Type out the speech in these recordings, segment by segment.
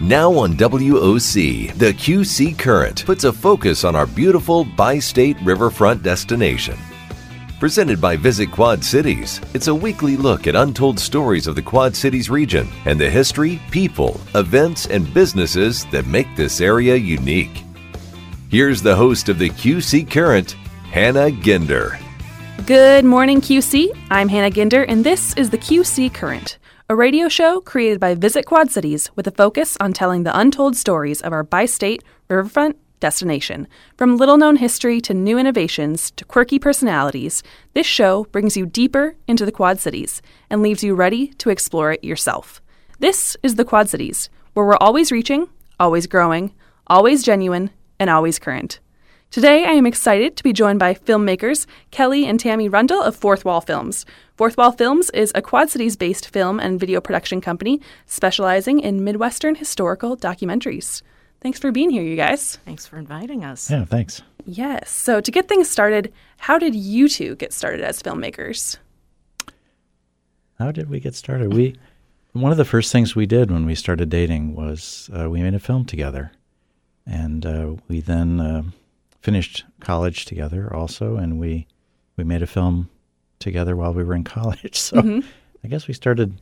Now on WOC, the QC Current puts a focus on our beautiful bi state riverfront destination. Presented by Visit Quad Cities, it's a weekly look at untold stories of the Quad Cities region and the history, people, events, and businesses that make this area unique. Here's the host of the QC Current, Hannah Ginder. Good morning, QC. I'm Hannah Ginder, and this is the QC Current a radio show created by Visit Quad Cities with a focus on telling the untold stories of our bi state riverfront destination. From little known history to new innovations to quirky personalities, this show brings you deeper into the Quad Cities and leaves you ready to explore it yourself. This is the Quad Cities, where we're always reaching, always growing, always genuine, and always current. Today, I am excited to be joined by filmmakers Kelly and Tammy Rundle of Fourth Wall Films. Fourth Wall Films is a Quad Cities based film and video production company specializing in Midwestern historical documentaries. Thanks for being here, you guys. Thanks for inviting us. Yeah, thanks. Yes. So, to get things started, how did you two get started as filmmakers? How did we get started? We one of the first things we did when we started dating was uh, we made a film together, and uh, we then uh, finished college together also, and we we made a film together while we were in college. So mm-hmm. I guess we started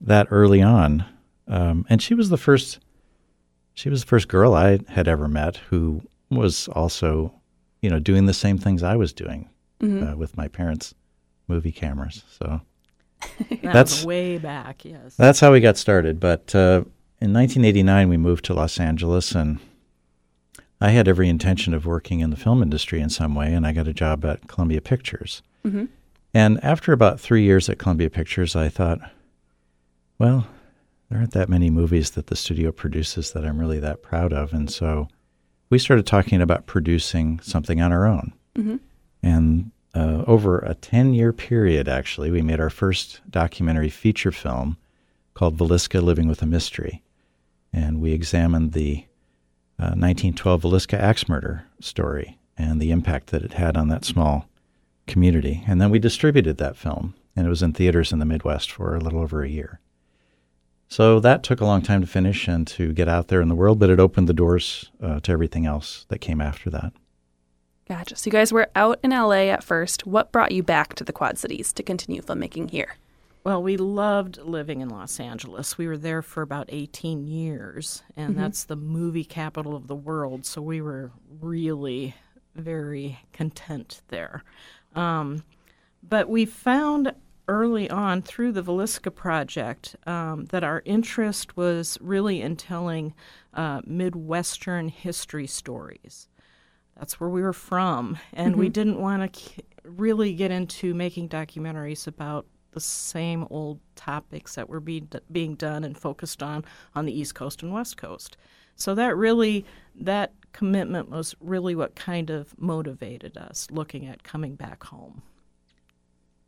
that early on. Um, and she was the first she was the first girl I had ever met who was also, you know, doing the same things I was doing mm-hmm. uh, with my parents' movie cameras. So that that's way back. Yes, that's how we got started. But uh, in 1989, we moved to Los Angeles, and I had every intention of working in the film industry in some way, and I got a job at Columbia Pictures. Mm-hmm. And after about three years at Columbia Pictures, I thought, well, there aren't that many movies that the studio produces that I'm really that proud of. And so we started talking about producing something on our own. Mm-hmm. And uh, over a 10 year period, actually, we made our first documentary feature film called Villisca Living with a Mystery. And we examined the 1912 uh, Villisca axe murder story and the impact that it had on that small community. And then we distributed that film, and it was in theaters in the Midwest for a little over a year. So that took a long time to finish and to get out there in the world, but it opened the doors uh, to everything else that came after that. Gotcha. So you guys were out in LA at first. What brought you back to the Quad Cities to continue filmmaking here? Well, we loved living in Los Angeles. We were there for about 18 years, and mm-hmm. that's the movie capital of the world. So we were really very content there. Um, but we found early on through the Villisca project um, that our interest was really in telling uh, Midwestern history stories. That's where we were from, and mm-hmm. we didn't want to really get into making documentaries about the same old topics that were being being done and focused on on the East Coast and West Coast. So that really that commitment was really what kind of motivated us looking at coming back home.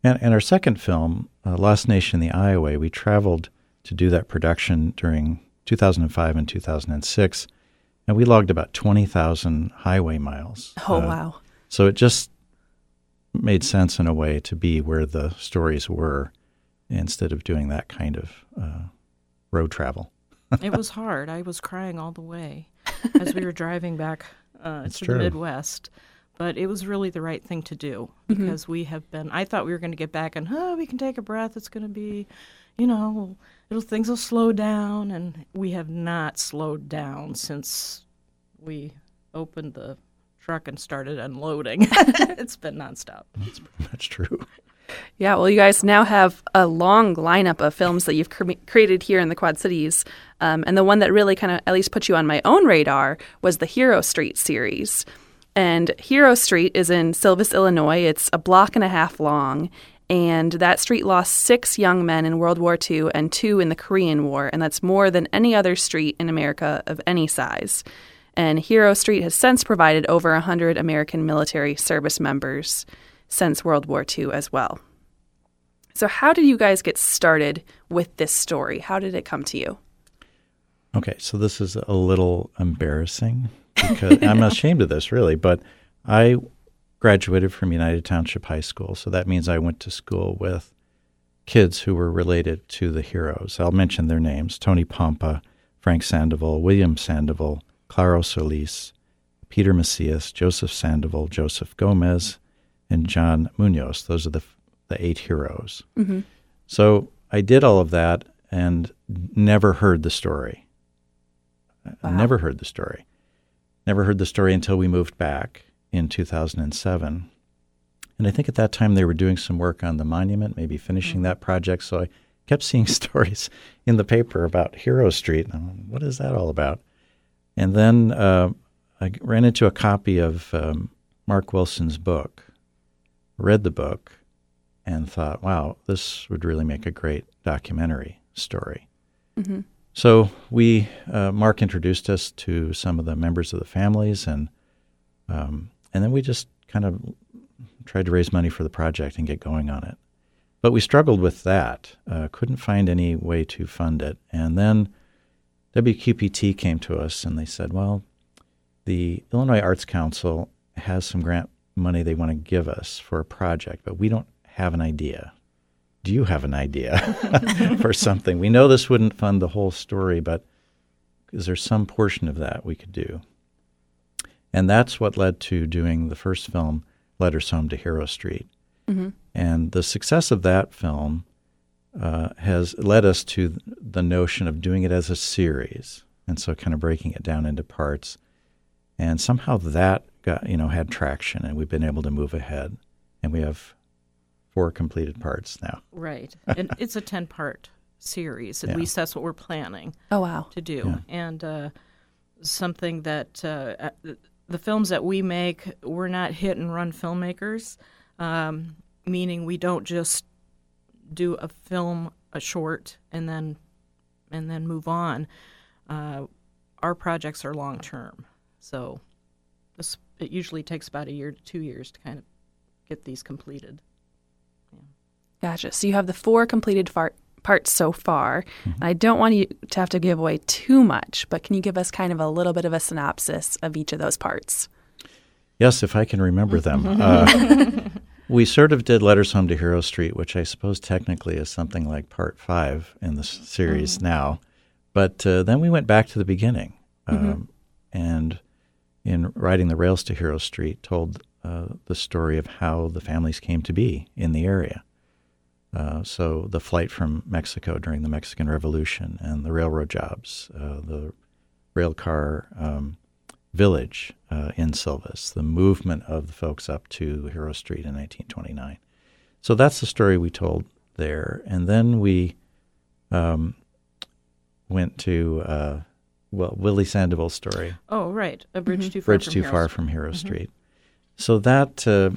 And, and our second film, uh, Lost Nation the Ioway, we traveled to do that production during 2005 and 2006, and we logged about 20,000 highway miles. Oh, uh, wow. So it just made sense in a way to be where the stories were instead of doing that kind of uh, road travel. it was hard. I was crying all the way as we were driving back uh, to true. the Midwest. But it was really the right thing to do mm-hmm. because mm-hmm. we have been. I thought we were going to get back and, oh, we can take a breath. It's going to be, you know, it'll, things will slow down. And we have not slowed down since we opened the truck and started unloading. it's been nonstop. That's pretty much true. Yeah, well, you guys now have a long lineup of films that you've cre- created here in the Quad Cities. Um, and the one that really kind of at least put you on my own radar was the Hero Street series. And Hero Street is in Silvis, Illinois. It's a block and a half long. And that street lost six young men in World War II and two in the Korean War. And that's more than any other street in America of any size and Hero Street has since provided over 100 American military service members since World War II as well. So, how did you guys get started with this story? How did it come to you? Okay, so this is a little embarrassing because I'm ashamed of this, really, but I graduated from United Township High School, so that means I went to school with kids who were related to the heroes. I'll mention their names Tony Pompa, Frank Sandoval, William Sandoval, Claro Soliz, Peter Masias, Joseph Sandoval, Joseph Gomez, and John Munos. Those are the, the eight heroes. Mm-hmm. So I did all of that and never heard the story. Wow. Never heard the story. Never heard the story until we moved back in 2007. And I think at that time they were doing some work on the monument, maybe finishing that project. So I kept seeing stories in the paper about Hero Street. And I'm what is that all about? And then uh, I ran into a copy of um, Mark Wilson's book, read the book, and thought, wow, this would really make a great documentary story. Mm-hmm. So we, uh, Mark introduced us to some of the members of the families, and um, and then we just kind of tried to raise money for the project and get going on it. But we struggled with that, uh, couldn't find any way to fund it, and then WQPT came to us and they said, well, the Illinois Arts Council has some grant money they want to give us for a project, but we don't have an idea. Do you have an idea for something? We know this wouldn't fund the whole story, but is there some portion of that we could do? And that's what led to doing the first film, Letters Home to Hero Street. Mm-hmm. And the success of that film uh, has led us to the notion of doing it as a series, and so kind of breaking it down into parts. And somehow that got you know had traction, and we've been able to move ahead, and we have four completed parts now. Right. and it's a 10 part series. At Yeah. least that's what we're planning Oh wow. to do. Yeah. And uh, something that uh, uh, the films that we make, we're not hit and run filmmakers, um, meaning we don't just do a film, a short, and then and then move on. Uh, our projects are long term, so this, it usually takes about a year to two years to kind of get these completed. Gotcha. So you have the four completed far- parts so far. Mm-hmm. I don't want you to have to give away too much, but can you give us kind of a little bit of a synopsis of each of those parts? Yes, if I can remember them. Uh, we sort of did Letters Home to Hero Street, which I suppose technically is something like part five in the series now. But uh, then we went back to the beginning. Um, And in Riding The Rails to Hero Street, told uh, the story of how the families came to be in the area. Uh, so the flight from Mexico during the Mexican Revolution and the railroad jobs, uh, the rail car um, village uh, in Silvis, the movement of the folks up to Hero Street in 1929. So that's the story we told there. And then we um, went to, uh, well, Willie Sandoval's story, Oh, right, a bridge too far Bridge from Too Heroes. Far from Hero Street. So that, uh,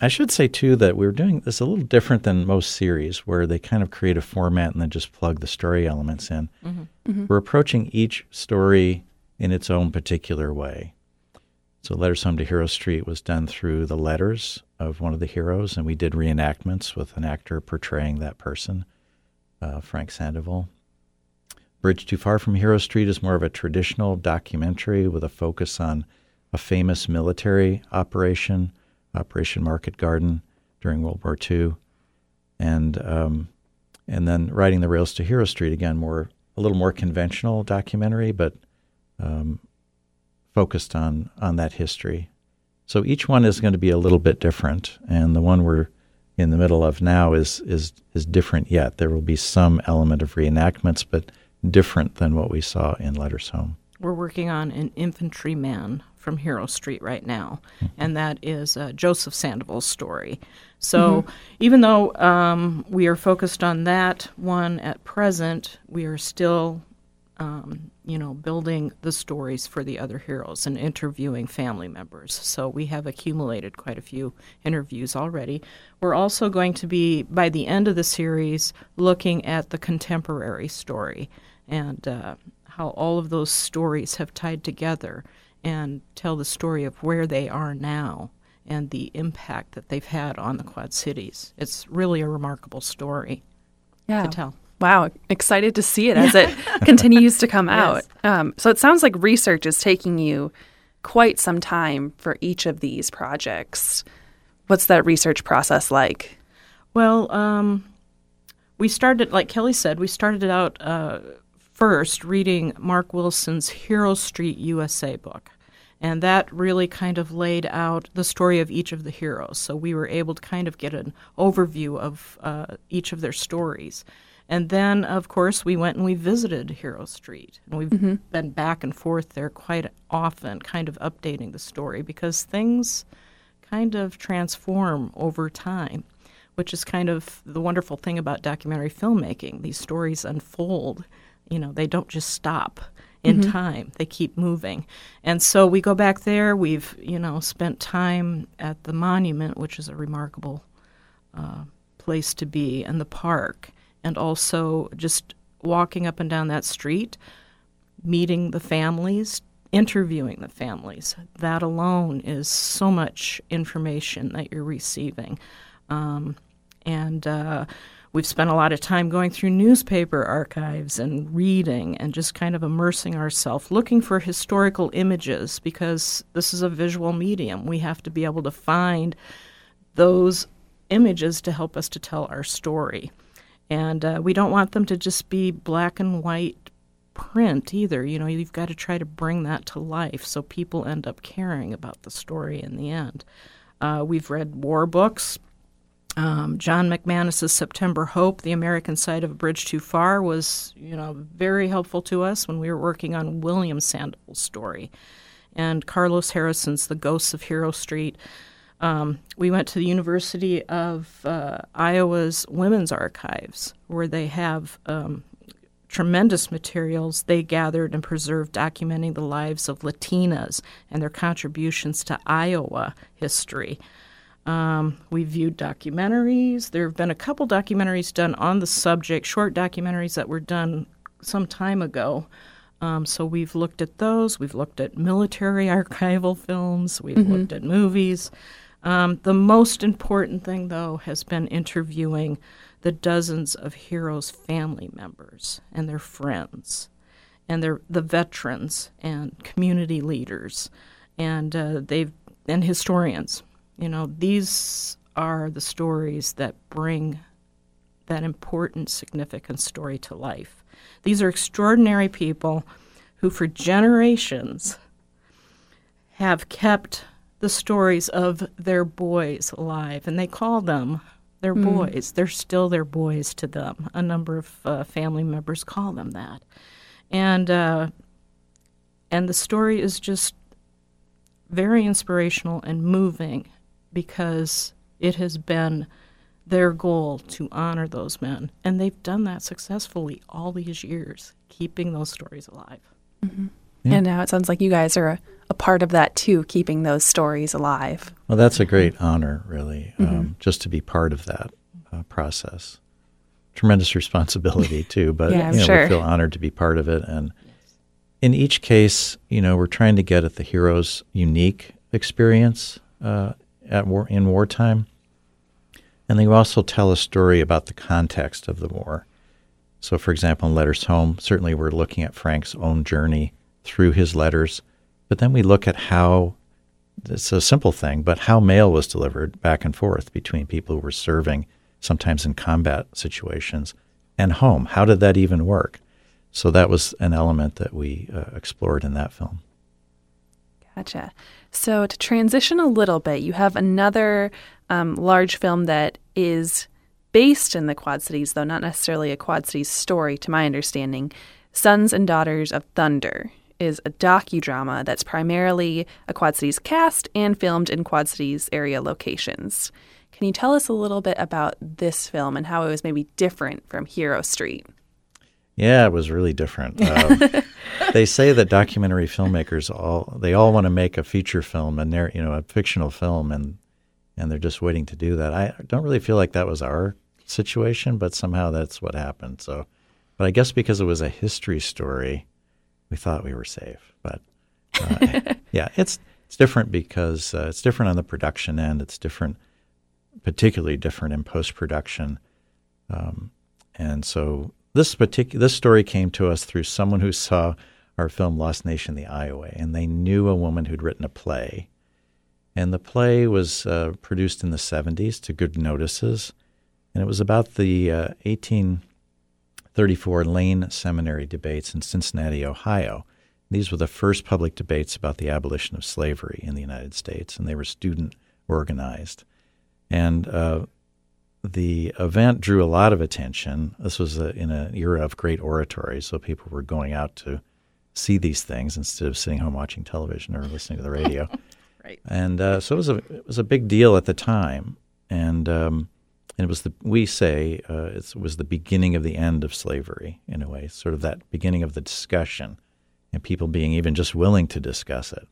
I should say too, that we're doing this a little different than most series where they kind of create a format and then just plug the story elements in. We're approaching each story in its own particular way. So, Letters Home to Hero Street was done through the letters of one of the heroes, and we did reenactments with an actor portraying that person, uh, Frank Sandoval. Bridge Too Far from Hero Street is more of a traditional documentary with a focus on a famous military operation, Operation Market Garden, during World War II, and um, and then riding the rails to Hero Street again, more a little more conventional documentary, but um, focused on on that history. So each one is going to be a little bit different, and the one we're in the middle of now is is is different yet. There will be some element of reenactments, but different than what we saw in Letters Home. We're working on an infantryman from Hero Street right now, and that is uh, Joseph Sandoval's story. So even though um, we are focused on that one at present, we are still, um, you know, building the stories for the other heroes and interviewing family members. So we have accumulated quite a few interviews already. We're also going to be, by the end of the series, looking at the contemporary story and uh, how all of those stories have tied together and tell the story of where they are now and the impact that they've had on the Quad Cities. It's really a remarkable story Yeah. to tell. Wow, excited to see it as it continues to come out. Um, so it sounds like research is taking you quite some time for each of these projects. What's that research process like? Well, um, we started, like Kelly said, we started out uh, first reading Mark Wilson's Hero Street USA book. And that really kind of laid out the story of each of the heroes. So we were able to kind of get an overview of uh, each of their stories. And then, of course, we went and we visited Hero Street. And we've mm-hmm. been back and forth there quite often, kind of updating the story because things kind of transform over time, which is kind of the wonderful thing about documentary filmmaking. These stories unfold, you know, they don't just stop in mm-hmm. time. They keep moving. And so we go back there. We've, you know, spent time at the monument, which is a remarkable uh, place to be, and the park, and also just walking up and down that street, meeting the families, interviewing the families. That alone is so much information that you're receiving. Um, and uh, We've spent a lot of time going through newspaper archives and reading and just kind of immersing ourselves, looking for historical images because this is a visual medium. We have to be able to find those images to help us to tell our story. And uh, we don't want them to just be black and white print either. You know, you've got to try to bring that to life so people end up caring about the story in the end. Uh, we've read war books, um, John McManus's September Hope, the American side of a bridge too far, was you know very helpful to us when we were working on William Sandoval's story, and Carlos Harrison's The Ghosts of Hero Street. Um, we went to the University of uh, Iowa's Women's Archives, where they have um, tremendous materials they gathered and preserved documenting the lives of Latinas and their contributions to Iowa history. Um, we viewed documentaries. There have been a couple documentaries done on the subject, short documentaries that were done some time ago. Um, so we've looked at those. We've looked at military archival films. We've mm-hmm. looked at movies. Um, the most important thing, though, has been interviewing the dozens of heroes' family members and their friends, and their the veterans and community leaders, and uh, they've and historians you know, these are the stories that bring that important, significant story to life. These are extraordinary people who, for generations, have kept the stories of their boys alive, and they call them their mm. boys. They're still their boys to them. A number of uh, family members call them that, and uh, and the story is just very inspirational and moving because it has been their goal to honor those men. And they've done that successfully all these years, keeping those stories alive. Mm-hmm. Yeah. And now it sounds like you guys are a, a, part of that too, keeping those stories alive. Well, that's a great honor, really, mm-hmm. um, just to be part of that uh, process. Tremendous responsibility too, but yeah, you know, sure. we feel honored to be part of it. And in each case, you know, we're trying to get at the hero's unique experience uh, at war in wartime. And they also tell a story about the context of the war. So, for example, in Letters Home, certainly we're looking at Frank's own journey through his letters, but then we look at how it's a simple thing, but how mail was delivered back and forth between people who were serving, sometimes in combat situations, and home. How did that even work? So that was an element that we uh, explored in that film. Gotcha. So, to transition a little bit, you have another um, large film that is based in the Quad Cities, though not necessarily a Quad Cities story, to my understanding. Sons and Daughters of Thunder is a docudrama that's primarily a Quad Cities cast and filmed in Quad Cities area locations. Can you tell us a little bit about this film and how it was maybe different from Hero Street? Yeah, it was really different. Uh, they say that documentary filmmakers all they all want to make a feature film and they're you know a fictional film and and they're just waiting to do that. I don't really feel like that was our situation, but somehow that's what happened. So, but I guess because it was a history story, we thought we were safe. But uh, yeah, it's it's different because uh, it's different on the production end. It's different, particularly different in post production. Um, and so this particular this story came to us through someone who saw our film Lost Nation: The Ioway, and they knew a woman who'd written a play, and the play was uh, produced in the '70s to good notices, and it was about the uh, 18 34 Lane Seminary debates in Cincinnati, Ohio. These were the first public debates about the abolition of slavery in the United States, and they were student organized. And uh, the event drew a lot of attention. This was a, in an era of great oratory, so people were going out to see these things instead of sitting home watching television or listening to the radio. right. And uh, so it was a it was a big deal at the time, and um, and it was the we say uh, it was the beginning of the end of slavery in a way, sort of that beginning of the discussion, and people being even just willing to discuss it.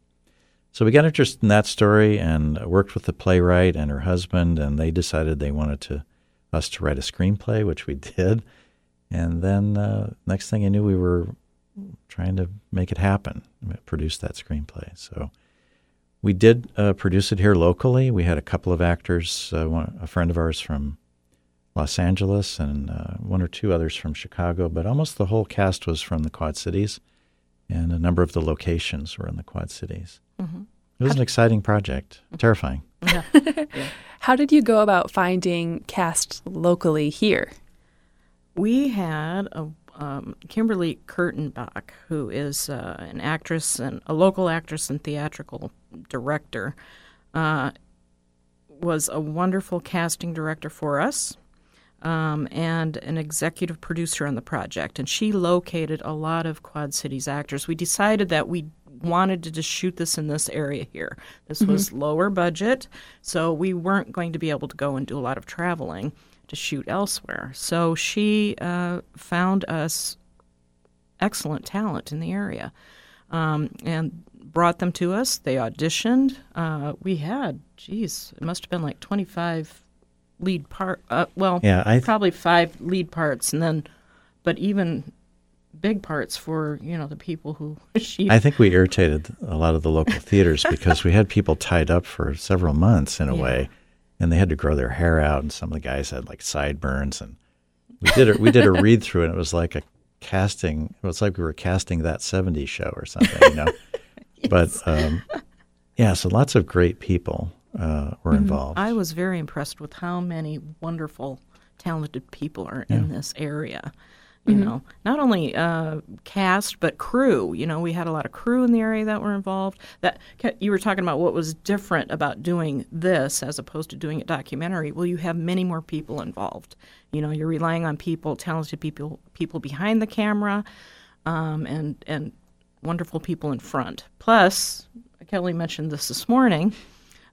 So we got interested in that story and worked with the playwright and her husband, and they decided they wanted to us to write a screenplay, which we did. And then uh, next thing I knew, we were trying to make it happen, produce that screenplay. So we did uh, produce it here locally. We had a couple of actors, uh, one, a friend of ours from Los Angeles and uh, one or two others from Chicago, but almost the whole cast was from the Quad Cities, and a number of the locations were in the Quad Cities. Mm-hmm. It was an exciting project, terrifying. Yeah. How did you go about finding cast locally here? We had a um, Kimberly Kurtenbach, who is uh, an actress and a local actress and theatrical director, uh, was a wonderful casting director for us. Um, and an executive producer on the project. And she located a lot of Quad Cities actors. We decided that we wanted to just shoot this in this area here. This mm-hmm. was lower budget, so we weren't going to be able to go and do a lot of traveling to shoot elsewhere. So she uh, found us excellent talent in the area um, and brought them to us. They auditioned. Uh, we had, geez, it must have been like 25 lead part. Uh, well, yeah, th- probably five lead parts, and then, but even big parts for you know the people who she. I think we irritated a lot of the local theaters because we had people tied up for several months in a yeah. way, and they had to grow their hair out, and some of the guys had like sideburns, and we did a, we did a read through, and it was like a casting. It was like we were casting that '70s show or something, you know. Yes. But um, yeah, so lots of great people uh, were mm-hmm. involved. I was very impressed with how many wonderful, talented people are yeah. in this area you mm-hmm. know not only uh, cast but crew you know we had a lot of crew in the area that were involved that you were talking about what was different about doing this as opposed to doing a documentary well you have many more people involved you know you're relying on people talented people people behind the camera um, and and wonderful people in front. Plus kelly mentioned this this morning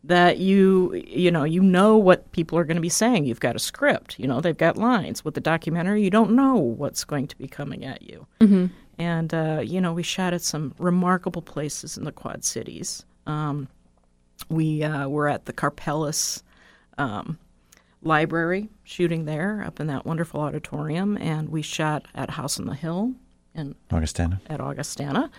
that you you know you know what people are going to be saying. You've got a script you know they've got lines. With the documentary you don't know what's going to be coming at you. Mm-hmm. and uh, you know we shot at some remarkable places in the quad cities. Um, we uh, were at the Karpeles um, library shooting there up in that wonderful auditorium. And we shot at house on the hill in augustana at augustana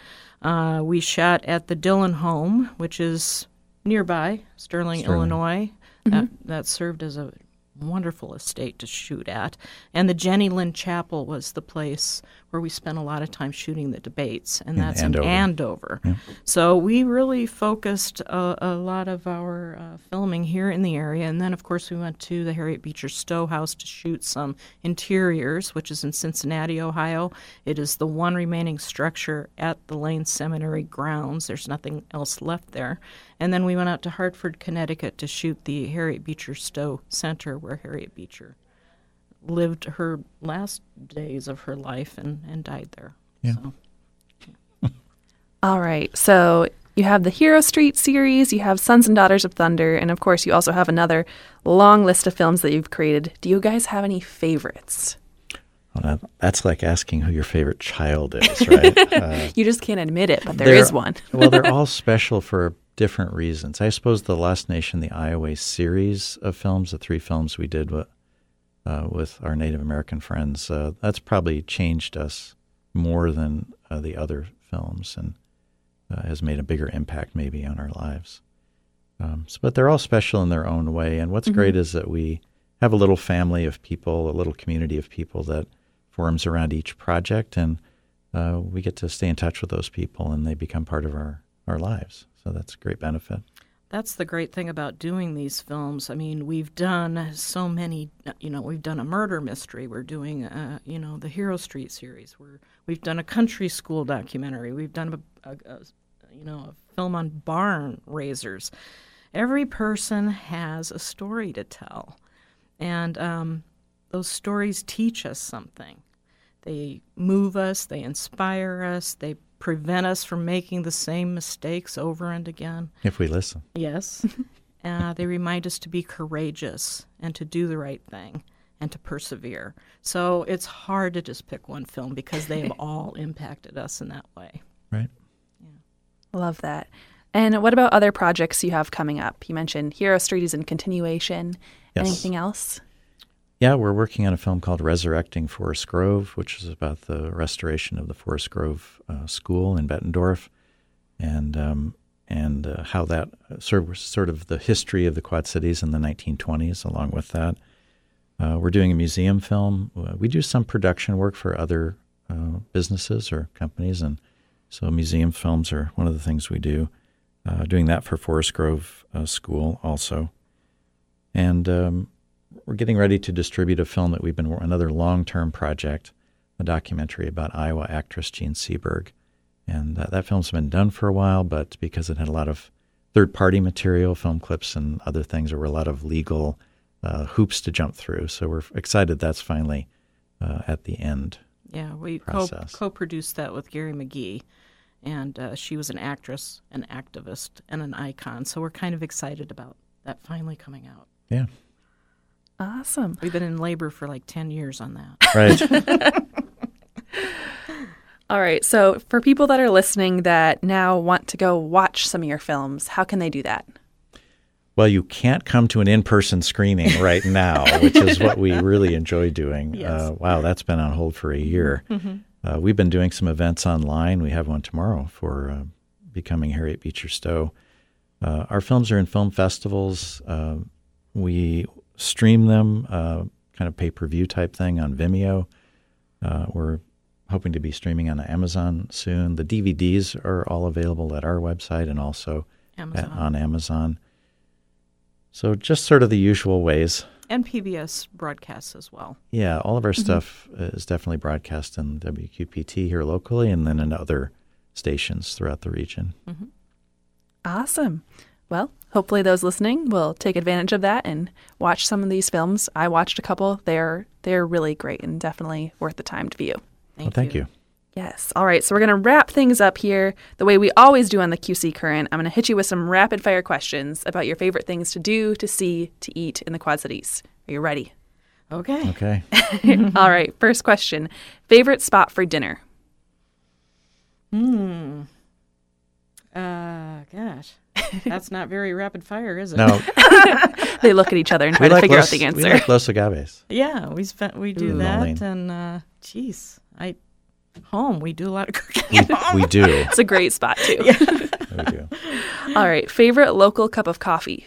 uh, we shot at the dillon home which is nearby, Sterling, Sterling. Illinois. Mm-hmm. That, that served as a wonderful estate to shoot at. And the Jenny Lind Chapel was the place where we spent a lot of time shooting the debates, and that's in Andover. In Andover. Yeah. So we really focused a, a lot of our uh, filming here in the area. And then, of course, we went to the Harriet Beecher Stowe House to shoot some interiors, which is in Cincinnati, Ohio. It is the one remaining structure at the Lane Seminary grounds. There's nothing else left there. And then we went out to Hartford, Connecticut to shoot the Harriet Beecher Stowe Center where Harriet Beecher lived her last days of her life and, and died there. Yeah. So, yeah. All right. So you have the Hero Street series, you have Sons and Daughters of Thunder, and of course, you also have another long list of films that you've created. Do you guys have any favorites? Well, that's like asking who your favorite child is, right? uh, you just can't admit it, but there is one. well, they're all special for different reasons. I suppose the Last Nation, the Ioway series of films, the three films we did with, uh, with our Native American friends, uh, that's probably changed us more than uh, the other films and uh, has made a bigger impact maybe on our lives. Um, so, but they're all special in their own way. And what's mm-hmm. great is that we have a little family of people, a little community of people that forms around each project, and uh, we get to stay in touch with those people, and they become part of our, our lives. So that's a great benefit. That's the great thing about doing these films. I mean, we've done so many. You know, we've done a murder mystery. We're doing, uh, you know, the Hero Street series. We're we've done a country school documentary. We've done a, a, a you know a film on barn raisers. Every person has a story to tell, and um, those stories teach us something. They move us. They inspire us. They prevent us from making the same mistakes over and again. If we listen. Yes. uh, they remind us to be courageous and to do the right thing and to persevere. So it's hard to just pick one film because they have all impacted us in that way. Right. Yeah. Love that. And what about other projects you have coming up? You mentioned Hero Street is in continuation. Yes. Anything else? Yeah, we're working on a film called Resurrecting Forest Grove, which is about the restoration of the Forest Grove uh, School in Bettendorf, and um, and uh, how that uh, sort of, sort of the history of the Quad Cities in the 1920s. Along with that, uh, we're doing a museum film. Uh, we do some production work for other uh, businesses or companies, and so museum films are one of the things we do. doing that for Forest Grove School also, and um, we're getting ready to distribute a film that we've been another long-term project, a documentary about Iowa actress Jean Seberg, and uh, that film's been done for a while, but because it had a lot of third-party material, film clips, and other things, there were a lot of legal uh, hoops to jump through. So we're excited that's finally uh, at the end. Yeah, we co- co-produced that with Garry McGee, and uh, she was an actress, an activist, and an icon. So we're kind of excited about that finally coming out. Yeah. Awesome. We've been in labor for like 10 years on that. Right. All right. So, for people that are listening that now want to go watch some of your films, how can they do that? Well, you can't come to an in person screening right now, which is what we really enjoy doing. Yes. Uh, wow, that's been on hold for a year. Mm-hmm. Uh, we've been doing some events online. We have one tomorrow for uh, Becoming Harriet Beecher Stowe. Uh, our films are in film festivals. Uh, we stream them, uh, kind of pay per view type thing on Vimeo. Uh, we're hoping to be streaming on Amazon soon. The DVDs are all available at our website and also Amazon. At, on Amazon. So just sort of the usual ways. And PBS broadcasts as well. Yeah, all of our mm-hmm. stuff is definitely broadcast in WQPT here locally and then in other stations throughout the region. Mm-hmm. Awesome. Well, hopefully those listening will take advantage of that and watch some of these films. I watched a couple. They're they're really great and definitely worth the time to view. Thank, well, thank you. you. Yes. All right. So we're going to wrap things up here the way we always do on the QC Current. I'm going to hit you with some rapid fire questions about your favorite things to do, to see, to eat in the Quad Cities. Are you ready? Okay. Okay. All right. First question Favorite spot for dinner? Hmm. Uh, gosh. That's not very rapid fire, is it? No. they look at each other and try we to like figure Los, out the answer. We like Los Agaves. Yeah, we spent we do Ooh, that, Marlene. and uh, geez, I home we do a lot of cooking. We, at home. we do. It's a great spot too. we do. All right. Favorite local cup of coffee?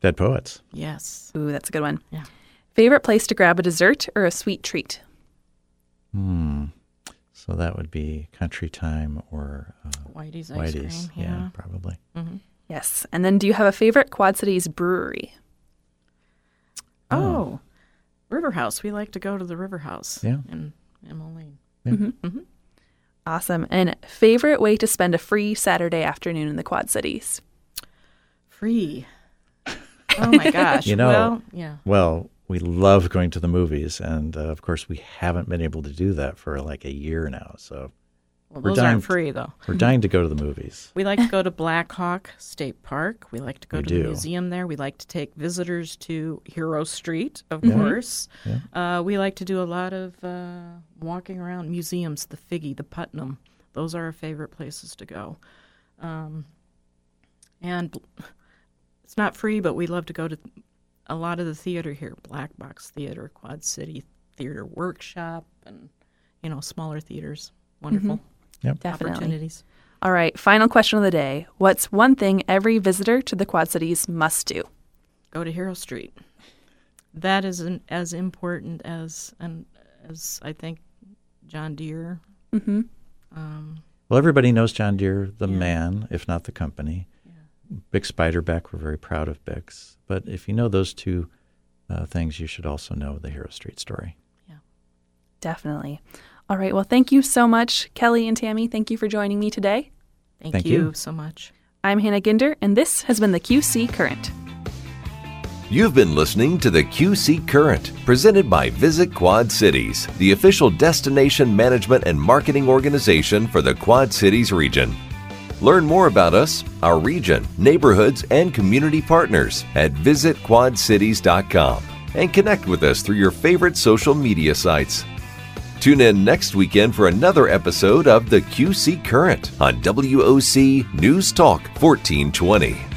Dead Poets. yes. Ooh, that's a good one. Yeah. Favorite place to grab a dessert or a sweet treat? Hmm. So that would be Country Time or uh, Whitey's ice Whitey's. cream. Yeah. probably. Yes. And then do you have a favorite Quad Cities brewery? Oh, River House. We like to go to the River House. Yeah. In in Moline. Mm-hmm. Awesome. And favorite way to spend a free Saturday afternoon in the Quad Cities? Free. Oh my gosh. You know- Well, yeah. Well, we love going to the movies, and uh, of course, we haven't been able to do that for like a year now. So Well, We're those dying- aren't free though. we're dying to go to the movies. We like to go to Black Hawk State Park. We like to go We to do. the museum there. We like to take visitors to Hero Street, of Mm-hmm. course. Uh, we like to do a lot of uh, walking around museums, the Figge, the Putnam. Those are our favorite places to go. Um, and it's not free, but we love to go to a lot of the theater here Black Box Theater, Quad City Theater Workshop, and, you know, smaller theaters. Wonderful Yep. Definitely. opportunities. All right. Final question of the day. What's one thing every visitor to the Quad Cities must do? go to Hero Street. That is an, as important as and as I think John Deere. Mm-hmm. Um, Well, everybody knows John Deere, the Yeah. man, if not the company. Bix Beiderbecke, we're very proud of Bix. But if you know those two uh, things, you should also know the Hero Street story. Yeah, definitely. All right. Well, thank you so much, Kelly and Tammy. Thank you for joining me today. Thank, Thank you you. so much. I'm Hannah Ginder, and this has been the QC Current. You've been listening to the QC Current, presented by Visit Quad Cities, the official destination management and marketing organization for the Quad Cities region. Learn more about us, our region, neighborhoods, and community partners at visitquadcities.com and connect with us through your favorite social media sites. Tune in next weekend for another episode of the QC Current on WOC News Talk 1420.